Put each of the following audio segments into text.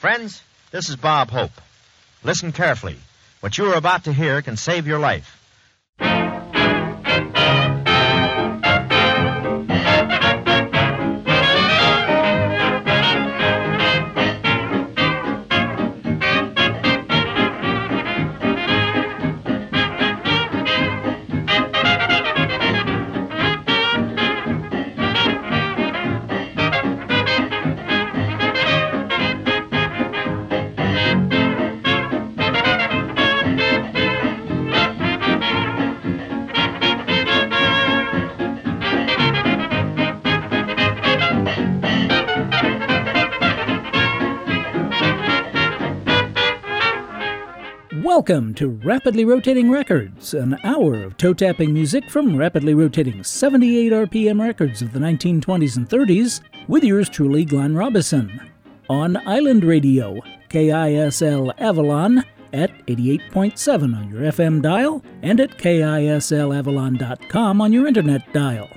Friends, this is Bob Hope. Listen carefully. What you are about to hear can save your life. Welcome to Rapidly Rotating Records, an hour of toe tapping music from rapidly rotating 78 RPM records of the 1920s and 30s, with yours truly, Glenn Robison. On Island Radio, KISL Avalon at 88.7 on your FM dial and at KISLAvalon.com on your internet dial.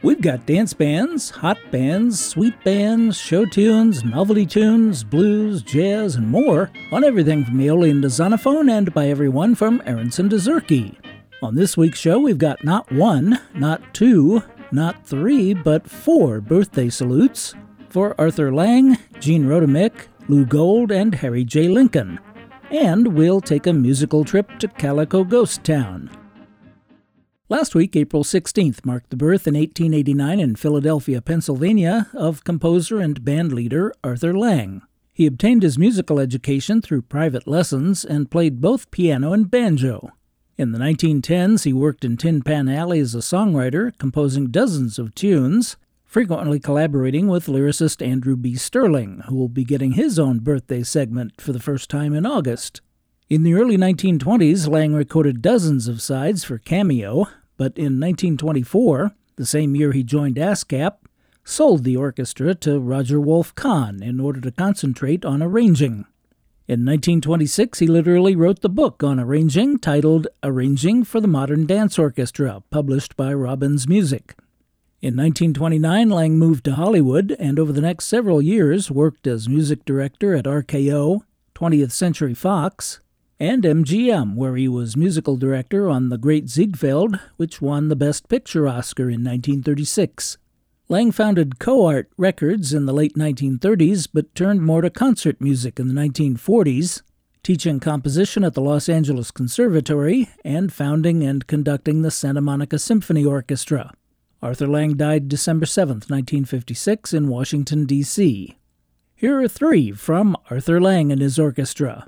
We've got dance bands, hot bands, sweet bands, show tunes, novelty tunes, blues, jazz, and more on everything from Aeolian to Zonophone and by everyone from Aronson to Zurke. On this week's show, we've got not one, not two, not three, but four birthday salutes for Arthur Lang, Gene Rodemich, Lou Gold, and Harry J. Lincoln. And we'll take a musical trip to Calico Ghost Town. Last week, April 16th, marked the birth in 1889 in Philadelphia, Pennsylvania, of composer and bandleader Arthur Lang. He obtained his musical education through private lessons and played both piano and banjo. In the 1910s, he worked in Tin Pan Alley as a songwriter, composing dozens of tunes, frequently collaborating with lyricist Andrew B. Sterling, who will be getting his own birthday segment for the first time in August. In the early 1920s, Lang recorded dozens of sides for Cameo, but in 1924, the same year he joined ASCAP, sold the orchestra to Roger Wolf Kahn in order to concentrate on arranging. In 1926, he literally wrote the book on arranging titled Arranging for the Modern Dance Orchestra, published by Robbins Music. In 1929, Lang moved to Hollywood and over the next several years worked as music director at RKO, 20th Century Fox, and MGM, where he was musical director on The Great Ziegfeld, which won the Best Picture Oscar in 1936. Lang founded Co-Art Records in the late 1930s, but turned more to concert music in the 1940s, teaching composition at the Los Angeles Conservatory and founding and conducting the Santa Monica Symphony Orchestra. Arthur Lang died December 7, 1956, in Washington, D.C. Here are three from Arthur Lang and his orchestra.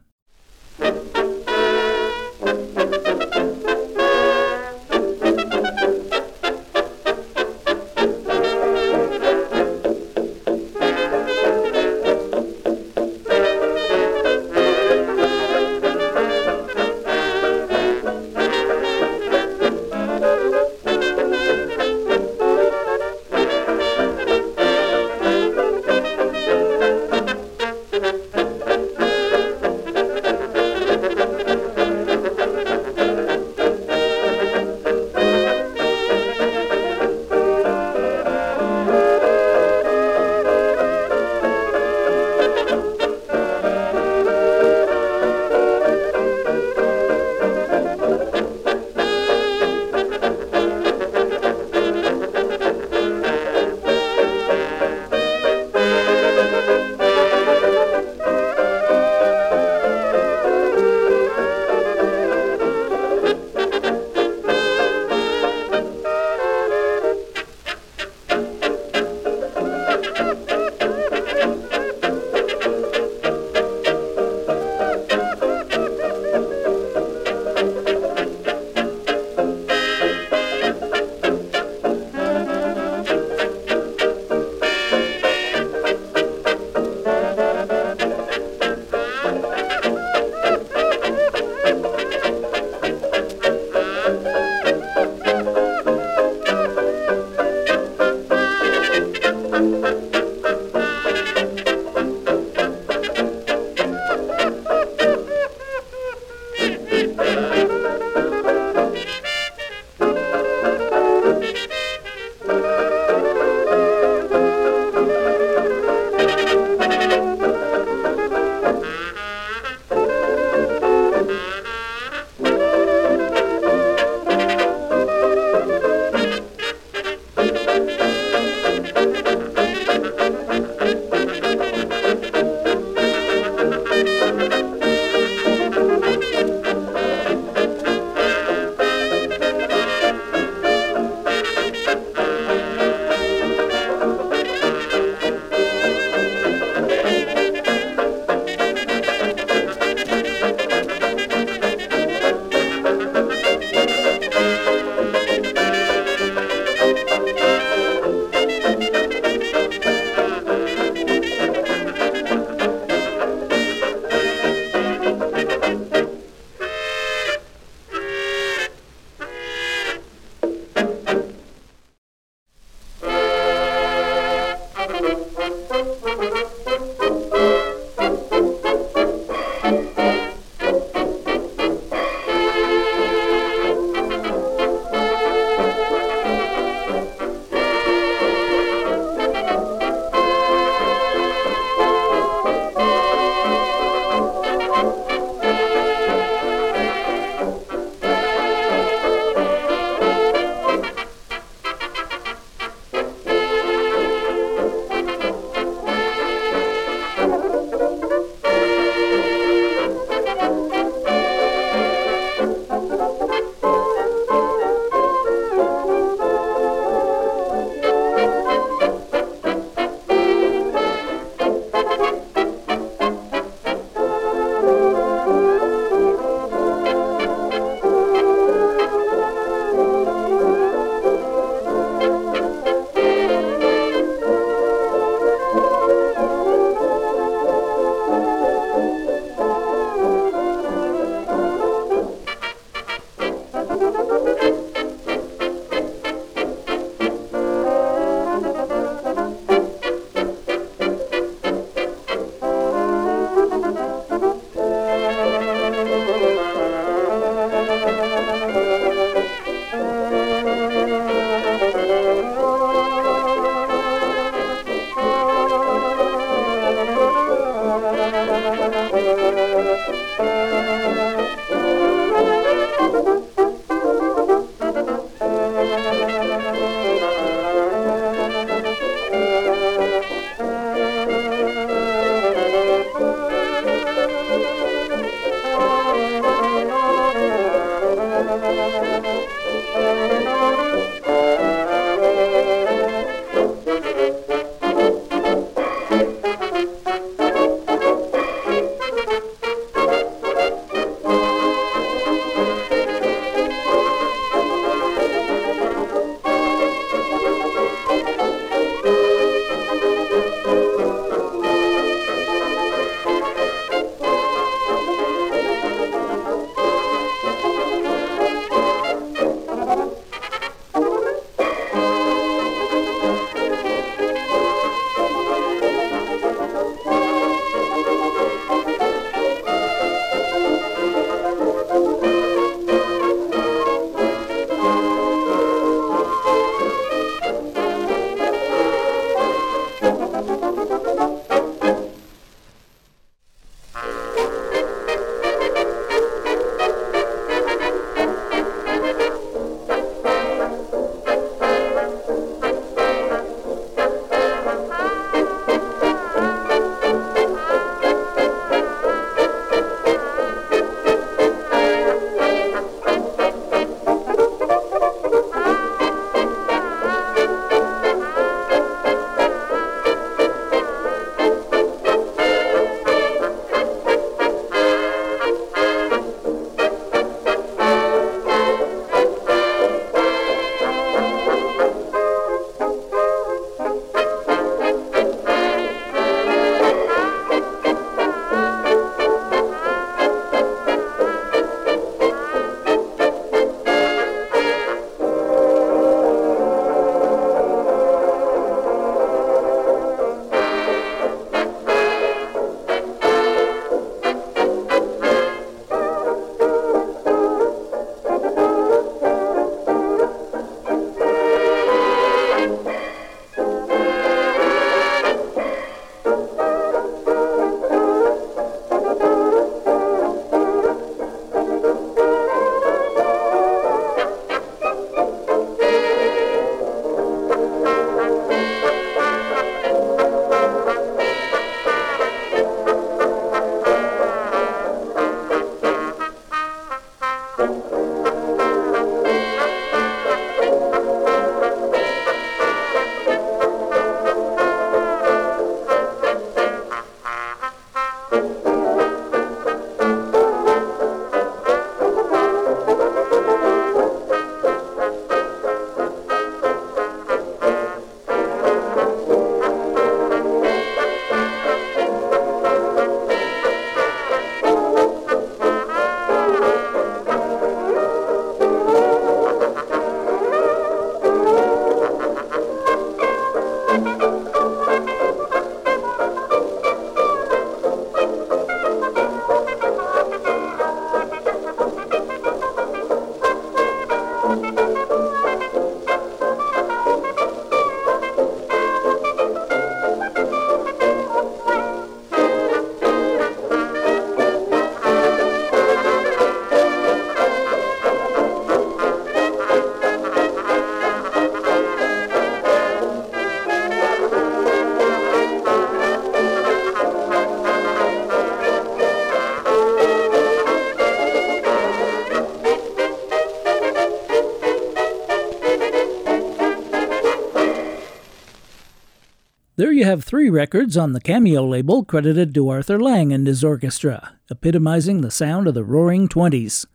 Three records on the Cameo label credited to Arthur Lang and his orchestra, epitomizing the sound of the Roaring Twenties.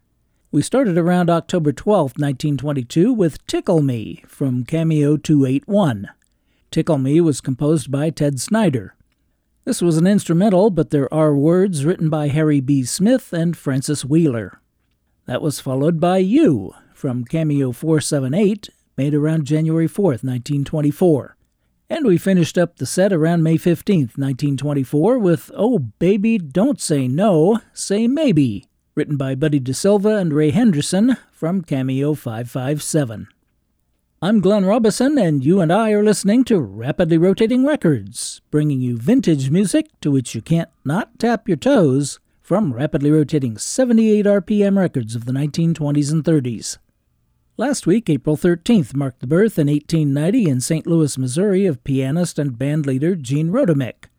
We started around October 12, 1922, with Tickle Me from Cameo 281. Tickle Me was composed by Ted Snyder. This was an instrumental, but there are words written by Harry B. Smith and Francis Wheeler. That was followed by You from Cameo 478, made around January 4, 1924. And we finished up the set around May 15th, 1924, with Oh Baby Don't Say No, Say Maybe, written by Buddy DeSylva and Ray Henderson from Cameo 557. I'm Glenn Robison, and you and I are listening to Rapidly Rotating Records, bringing you vintage music to which you can't not tap your toes from rapidly rotating 78 RPM records of the 1920s and 30s. Last week, April 13th, marked the birth in 1890 in St. Louis, Missouri, of pianist and bandleader Gene Rodemich.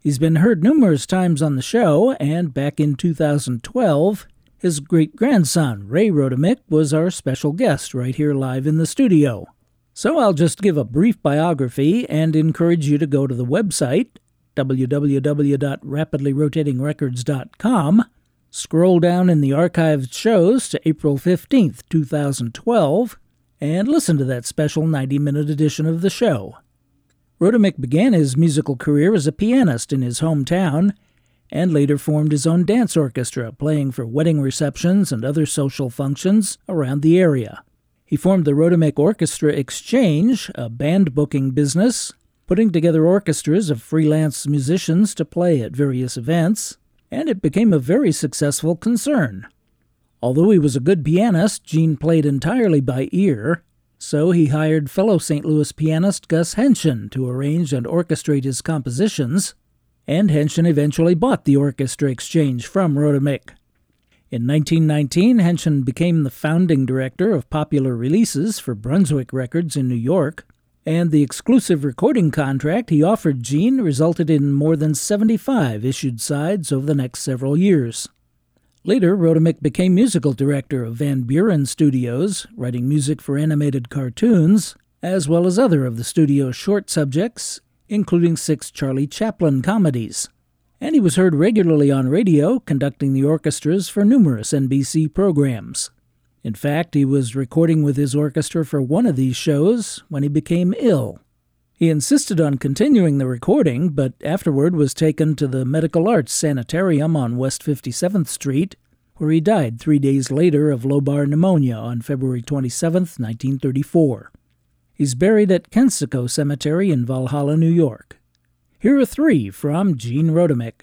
He's been heard numerous times on the show, and back in 2012, his great grandson, Ray Rodemich, was our special guest right here live in the studio. So I'll just give a brief biography and encourage you to go to the website, www.rapidlyrotatingrecords.com, Scroll down in the archived shows to April 15th, 2012, and listen to that special 90 minute edition of the show. Rodemich began his musical career as a pianist in his hometown and later formed his own dance orchestra, playing for wedding receptions and other social functions around the area. He formed the Rodemich Orchestra Exchange, a band booking business, putting together orchestras of freelance musicians to play at various events and it became a very successful concern. Although he was a good pianist, Gene played entirely by ear, so he hired fellow St. Louis pianist Gus Haenschen to arrange and orchestrate his compositions, and Haenschen eventually bought the Orchestra Exchange from Rodemich. In 1919, Haenschen became the founding director of popular releases for Brunswick Records in New York, and the exclusive recording contract he offered Gene resulted in more than 75 issued sides over the next several years. Later, Rodemich became musical director of Van Buren Studios, writing music for animated cartoons, as well as other of the studio's short subjects, including six Charlie Chaplin comedies. And he was heard regularly on radio, conducting the orchestras for numerous NBC programs. In fact, he was recording with his orchestra for one of these shows when he became ill. He insisted on continuing the recording, but afterward was taken to the Medical Arts Sanitarium on West 57th Street, where he died three days later of lobar pneumonia on February 27, 1934. He's buried at Kensico Cemetery in Valhalla, New York. Here are three from Gene Rodemich.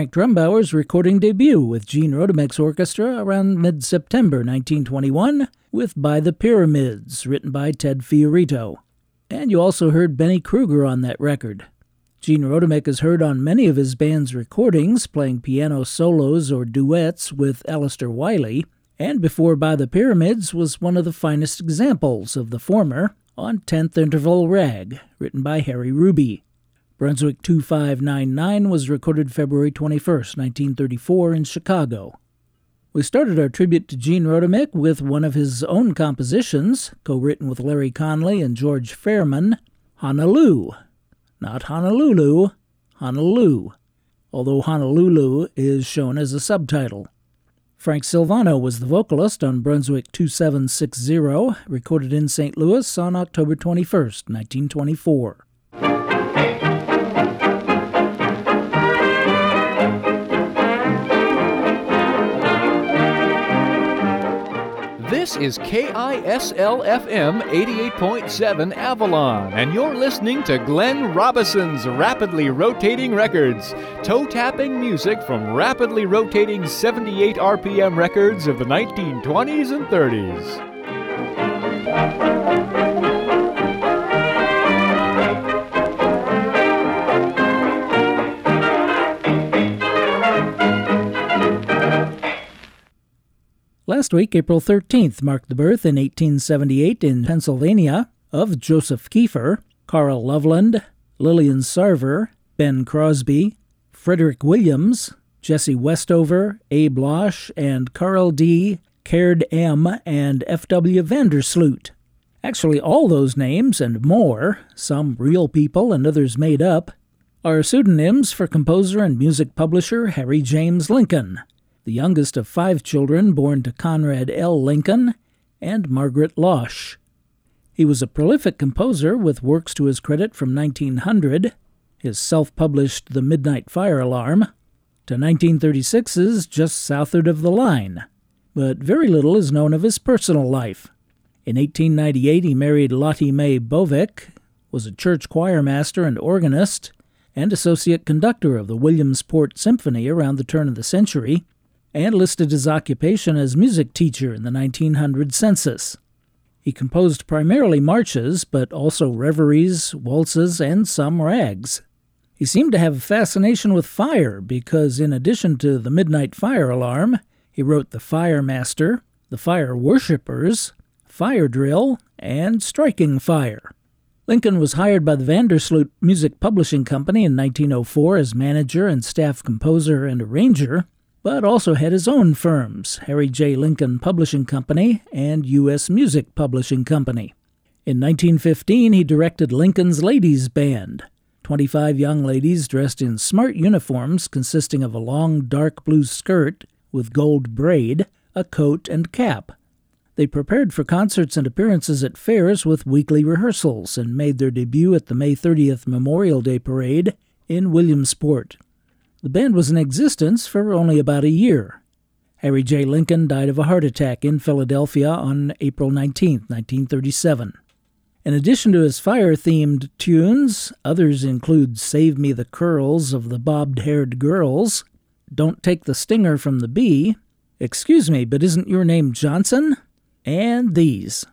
Frank Trumbauer's recording debut with Gene Rodemich's orchestra around mid September 1921 with By the Pyramids, written by Ted Fiorito. And you also heard Benny Krueger on that record. Gene Rodemich is heard on many of his band's recordings, playing piano solos or duets with Aleister Wiley, and before By the Pyramids was one of the finest examples of the former on 10th Interval Rag, written by Harry Ruby. Brunswick 2599 was recorded February 21, 1934, in Chicago. We started our tribute to Gene Rodemich with one of his own compositions, co written with Larry Conley and George Fairman, Honolulu. Not Honolulu, Honolulu, although Honolulu is shown as a subtitle. Frank Sylvano was the vocalist on Brunswick 2760, recorded in St. Louis on October 21, 1924. This is KISLFM 88.7 Avalon, and you're listening to Glenn Robison's Rapidly Rotating Records, toe tapping music from rapidly rotating 78 RPM records of the 1920s and 30s. Last week, April 13th, marked the birth in 1878 in Pennsylvania of Joseph Kiefer, Carl Loveland, Lillian Sarver, Ben Crosby, Frederick Williams, Jesse Westover, Abe Losh, and Carl D., Caird M., and F.W. Vandersloot. Actually, all those names and more, some real people and others made up, are pseudonyms for composer and music publisher Harry James Lincoln the youngest of five children born to Conrad L. Lincoln and Margaret Losh. He was a prolific composer with works to his credit from 1900, his self published The Midnight Fire Alarm, to 1936's Just Southward of the Line, but very little is known of his personal life. In 1898, he married Lottie Mae Bovek, was a church choir master and organist, and associate conductor of the Williamsport Symphony around the turn of the century, and listed his occupation as music teacher in the 1900 census. He composed primarily marches, but also reveries, waltzes, and some rags. He seemed to have a fascination with fire because, in addition to the Midnight Fire Alarm, he wrote The Fire Master, The Fire Worshippers, Fire Drill, and Striking Fire. Lincoln was hired by the Vandersloot Music Publishing Company in 1904 as manager and staff composer and arranger, but also had his own firms, Harry J. Lincoln Publishing Company and U.S. Music Publishing Company. In 1915, he directed Lincoln's Ladies Band, 25 young ladies dressed in smart uniforms consisting of a long dark blue skirt with gold braid, a coat, and cap. They prepared for concerts and appearances at fairs with weekly rehearsals and made their debut at the May 30th Memorial Day Parade in Williamsport. The band was in existence for only about a year. Harry J. Lincoln died of a heart attack in Philadelphia on April 19, 1937. In addition to his fire themed tunes, others include Save Me the Curls of the Bobbed Haired Girls, Don't Take the Stinger from the Bee, Excuse me, but isn't your name Johnson? And these.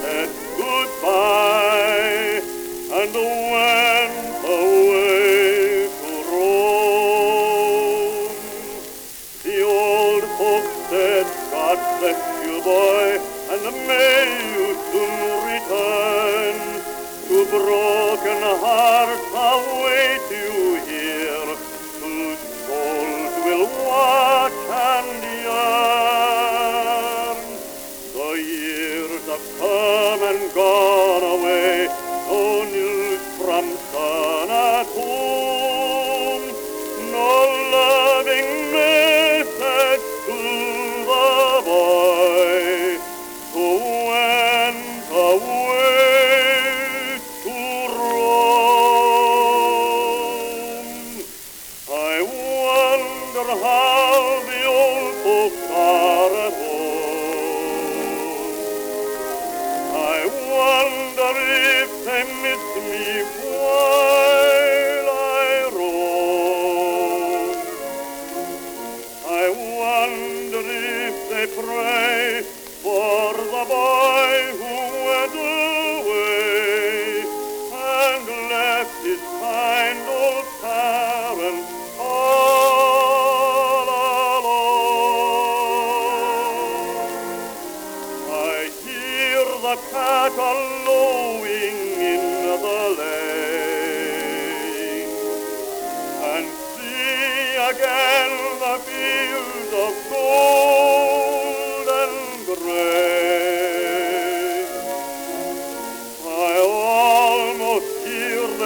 Said goodbye and went away to roam. The old folk said, God bless you, boy, and may you soon return. To broken hearts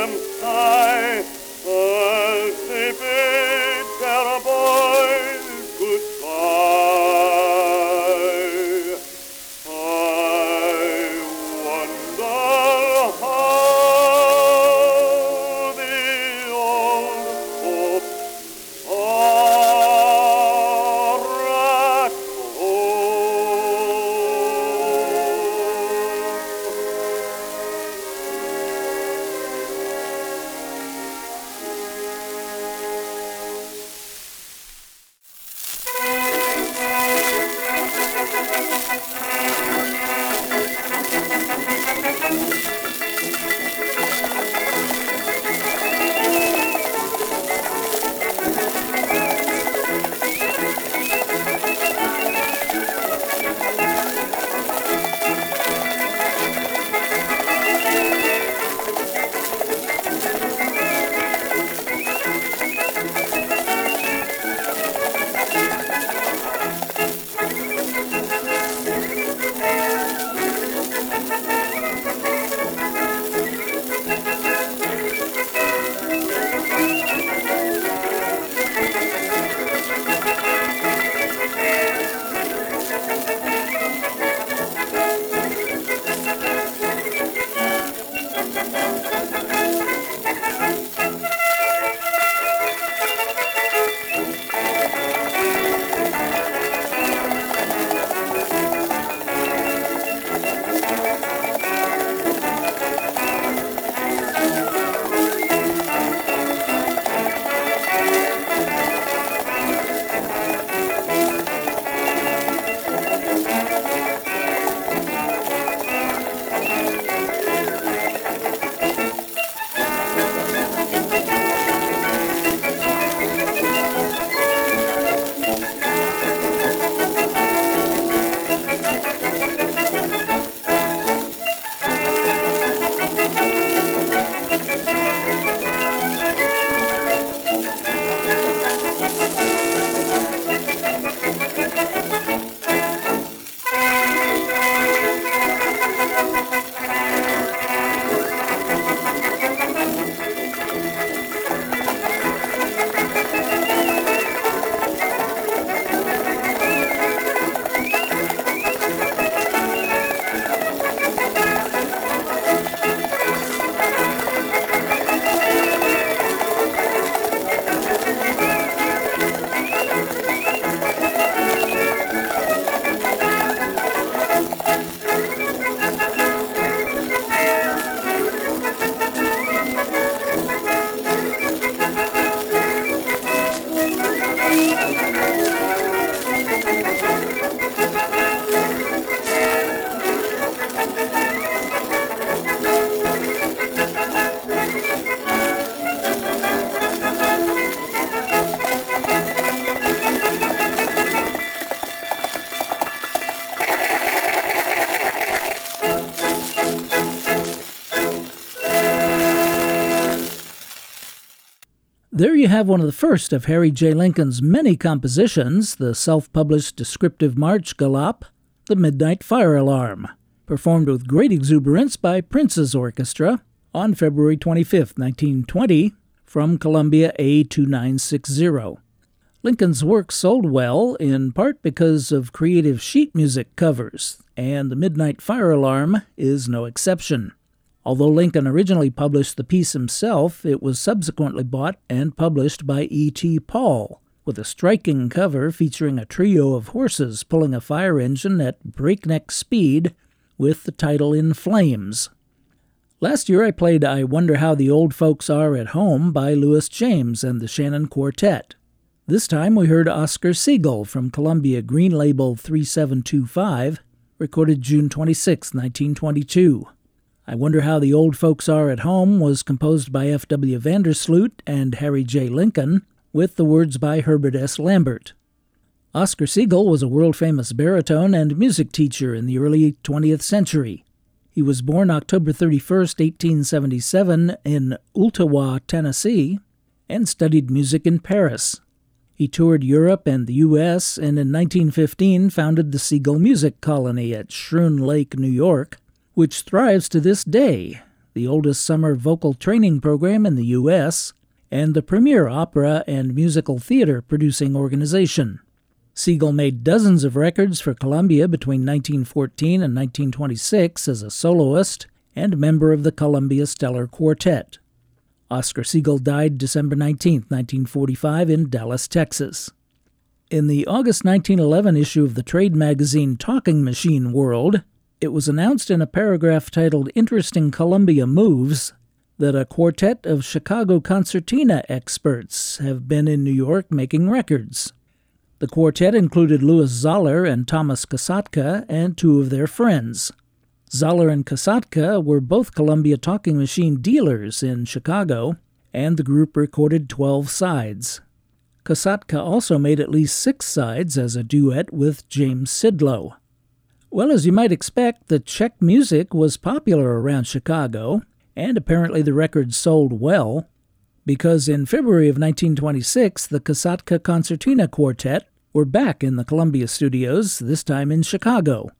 am I? You have one of the first of Harry J. Lincoln's many compositions, the self published descriptive march galop, The Midnight Fire Alarm, performed with great exuberance by Prince's Orchestra on February 25, 1920, from Columbia A2960. Lincoln's work sold well, in part because of creative sheet music covers, and The Midnight Fire Alarm is no exception. Although Lincoln originally published the piece himself, it was subsequently bought and published by E.T. Paull, with a striking cover featuring a trio of horses pulling a fire engine at breakneck speed with the title In Flames. Last year I played I Wonder How the Old Folks Are at Home by Lewis James and the Shannon Quartet. This time we heard Oscar Seagle from Columbia Green Label 3725, recorded June 26, 1922. I Wonder How the Old Folks Are at Home was composed by F.W. Vandersloot and Harry J. Lincoln, with the words by Herbert S. Lambert. Oscar Seagle was a world famous baritone and music teacher in the early 20th century. He was born October 31, 1877, in Ooltewah, Tennessee, and studied music in Paris. He toured Europe and the U.S., and in 1915 founded the Seagle Music Colony at Schroon Lake, New York, which thrives to this day, the oldest summer vocal training program in the U.S., and the premier opera and musical theater producing organization. Seagle made dozens of records for Columbia between 1914 and 1926 as a soloist and member of the Columbia Stellar Quartet. Oscar Seagle died December 19, 1945, in Dallas, Texas. In the August 1911 issue of the trade magazine Talking Machine World, it was announced in a paragraph titled Interesting Columbia Moves that a quartet of Chicago concertina experts have been in New York making records. The quartet included Louis Zoller and Thomas Kasatka and two of their friends. Zoller and Kasatka were both Columbia Talking Machine dealers in Chicago, and the group recorded 12 sides. Kasatka also made at least six sides as a duet with James Sidlow. Well, as you might expect, the Czech music was popular around Chicago, and apparently the record sold well, because in February of 1926, the Kasatka Concertina Quartet were back in the Columbia studios, this time in Chicago.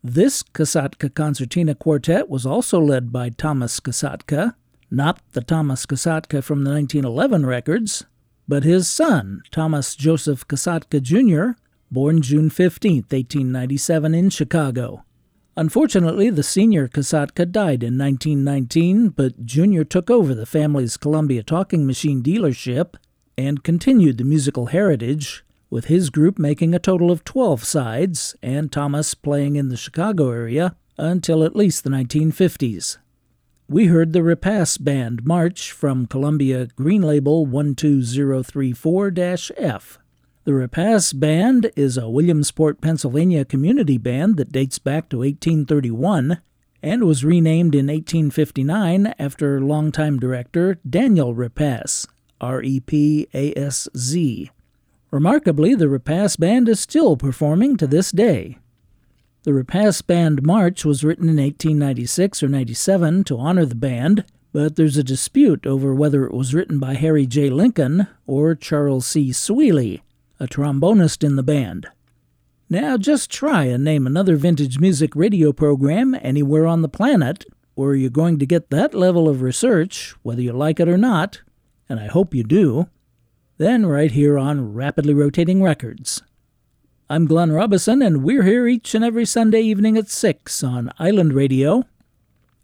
This Kasatka Concertina Quartet was also led by Thomas Kasatka, not the Thomas Kasatka from the 1911 records, but his son, Thomas Joseph Kasatka Jr., born June 15, 1897, in Chicago. Unfortunately, the senior Kasatka died in 1919, but Junior took over the family's Columbia Talking Machine dealership and continued the musical heritage, with his group making a total of 12 sides and Thomas playing in the Chicago area until at least the 1950s. We heard the Repasz Band march from Columbia Green Label 12034 F. The Repasz Band is a Williamsport, Pennsylvania community band that dates back to 1831 and was renamed in 1859 after longtime director Daniel Repasz, R E P A S Z. Remarkably, the Repasz Band is still performing to this day. The Repasz Band March was written in 1896 or 97 to honor the band, but there's a dispute over whether it was written by Harry J. Lincoln or Charles C. Sweeley a trombonist in the band. Now just try and name another vintage music radio program anywhere on the planet where you're going to get that level of research, whether you like it or not, and I hope you do, then right here on Rapidly Rotating Records. I'm Glenn Robison, and we're here each and every Sunday evening at 6 on Island Radio,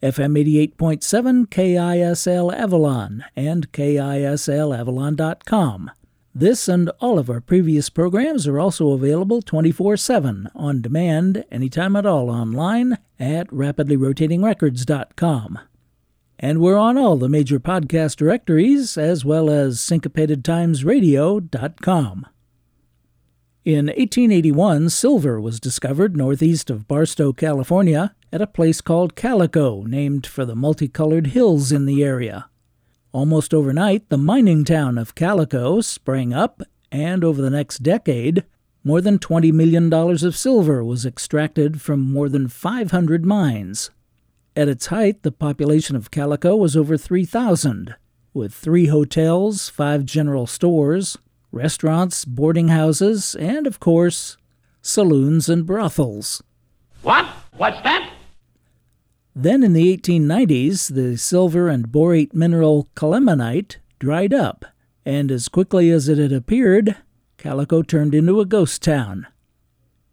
FM 88.7 KISL Avalon, and KISLAvalon.com. This and all of our previous programs are also available 24 7 on demand anytime at all online at rapidlyrotatingrecords.com. And we're on all the major podcast directories as well as syncopatedtimesradio.com. In 1881, silver was discovered northeast of Barstow, California, at a place called Calico, named for the multicolored hills in the area. Almost overnight, the mining town of Calico sprang up, and over the next decade, more than $20 million of silver was extracted from more than 500 mines. At its height, the population of Calico was over 3,000, with three hotels, five general stores, restaurants, boarding houses, and, of course, saloons and brothels. What? What's that? Then in the 1890s, the silver and borate mineral colemanite dried up, and as quickly as it had appeared, Calico turned into a ghost town.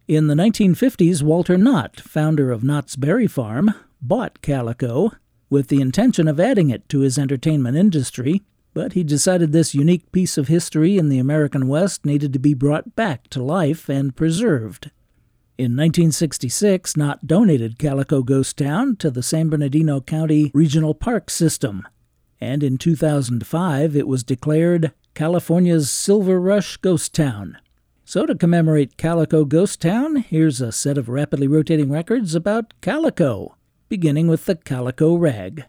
In the 1950s, Walter Knott, founder of Knott's Berry Farm, bought Calico with the intention of adding it to his entertainment industry, but he decided this unique piece of history in the American West needed to be brought back to life and preserved. In 1966, Knott donated Calico Ghost Town to the San Bernardino County Regional Park System, and in 2005 it was declared California's Silver Rush Ghost Town. So, to commemorate Calico Ghost Town, here's a set of rapidly rotating records about Calico, beginning with the Calico Rag.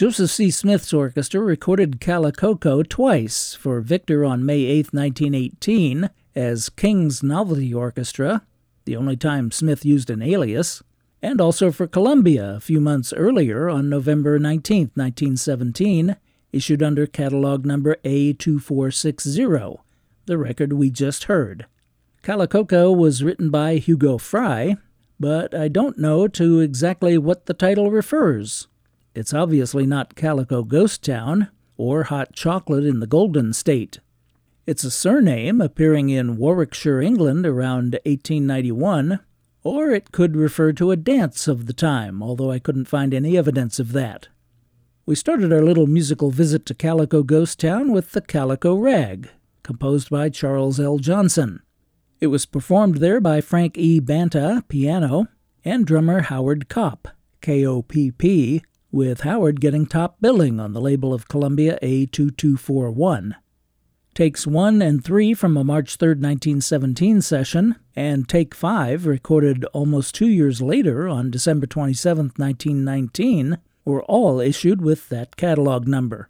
Joseph C. Smith's orchestra recorded Calicoco twice for Victor on May 8, 1918, as King's Novelty Orchestra, the only time Smith used an alias, and also for Columbia a few months earlier on November 19, 1917, issued under catalog number A2460, the record we just heard. Calicoco was written by Hugo Frey, but I don't know to exactly what the title refers. It's obviously not Calico Ghost Town or Hot Chocolate in the Golden State. It's a surname appearing in Warwickshire, England around 1891, or it could refer to a dance of the time, although I couldn't find any evidence of that. We started our little musical visit to Calico Ghost Town with the Calico Rag, composed by Charles L. Johnson. It was performed there by Frank E. Banta, piano, and drummer Howard Kopp, K O P P, with Howard getting top billing on the label of Columbia A2241. Takes 1 and 3 from a March 3, 1917 session, and Take 5, recorded almost two years later on December 27, 1919, were all issued with that catalog number.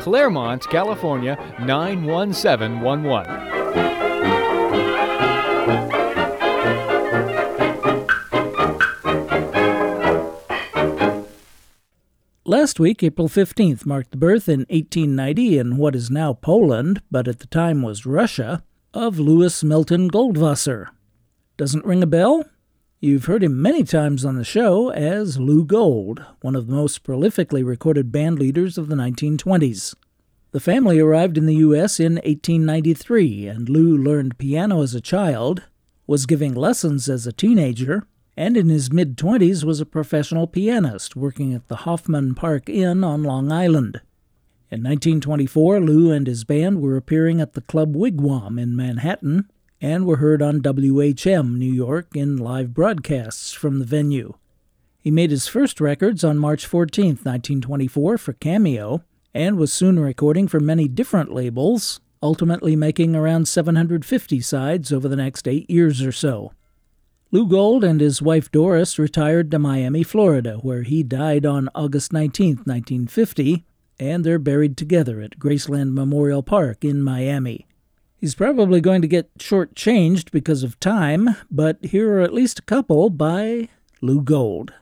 Claremont, California 91711. Last week, April 15th, marked the birth in 1890 in what is now Poland, but at the time was Russia, of Louis Milton Goldwasser. Doesn't ring a bell? You've heard him many times on the show as Lou Gold, one of the most prolifically recorded band leaders of the 1920s. The family arrived in the U.S. in 1893, and Lou learned piano as a child, was giving lessons as a teenager, and in his mid 20s was a professional pianist working at the Hoffman Park Inn on Long Island. In 1924, Lou and his band were appearing at the Club Wigwam in Manhattan and were heard on WHN New York in live broadcasts from the venue. He made his first records on March 14, 1924, for Cameo, and was soon recording for many different labels, ultimately making around 750 sides over the next eight years or so. Lou Gold and his wife Doris retired to Miami, Florida, where he died on August 19, 1950, and they're buried together at Graceland Memorial Park in Miami. He's probably going to get shortchanged because of time, but here are at least a couple by Lou Gold.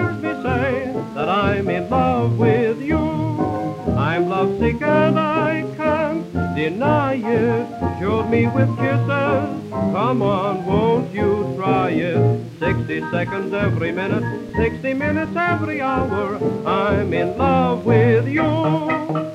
Hears me say that I'm in love with you. I'm lovesick and I can't deny it. Show me with kisses. Come on, won't you try it? 60 seconds every minute, 60 minutes every hour. I'm in love with you.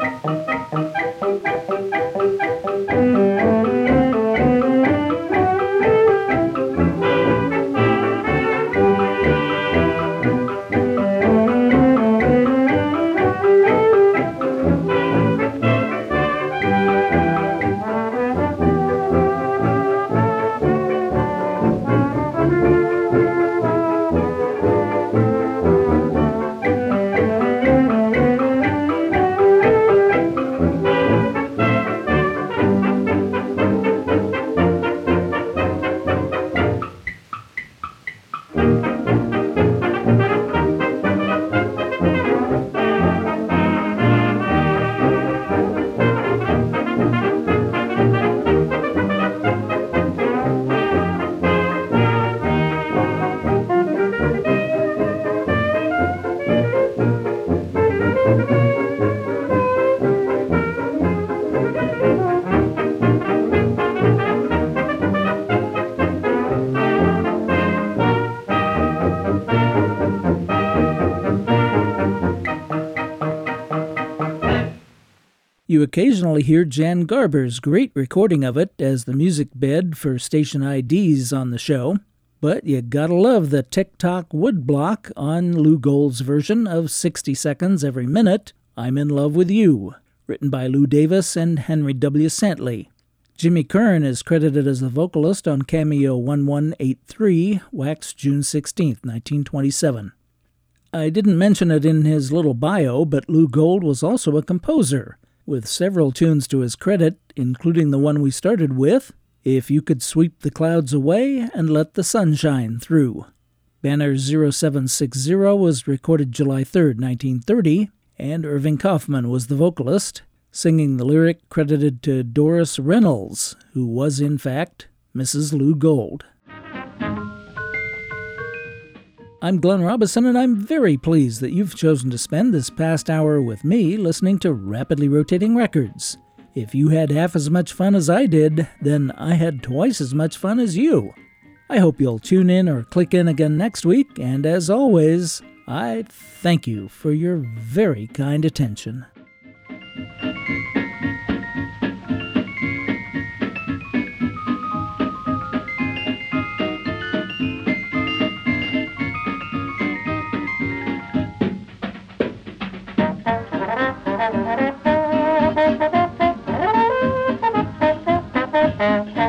You occasionally hear Jan Garber's great recording of it as the music bed for station IDs on the show, but you gotta love the tick tock woodblock on Lou Gold's version of 60 Seconds Every Minute, I'm in Love with You, written by Lou Davis and Henry W. Santley. Jimmy Kern is credited as the vocalist on Cameo 1183, waxed June 16, 1927. I didn't mention it in his little bio, but Lou Gold was also a composer, with several tunes to his credit, including the one we started with, If You Could Sweep the Clouds Away and Let the Sun Shine Through. Banner 0760 was recorded July 3, 1930, and Irving Kaufman was the vocalist, singing the lyric credited to Doris Reynolds, who was in fact Mrs. Lou Gold. I'm Glenn Robison, and I'm very pleased that you've chosen to spend this past hour with me listening to Rapidly Rotating Records. If you had half as much fun as I did, then I had twice as much fun as you. I hope you'll tune in or click in again next week, and as always, I thank you for your very kind attention. Mm-hmm.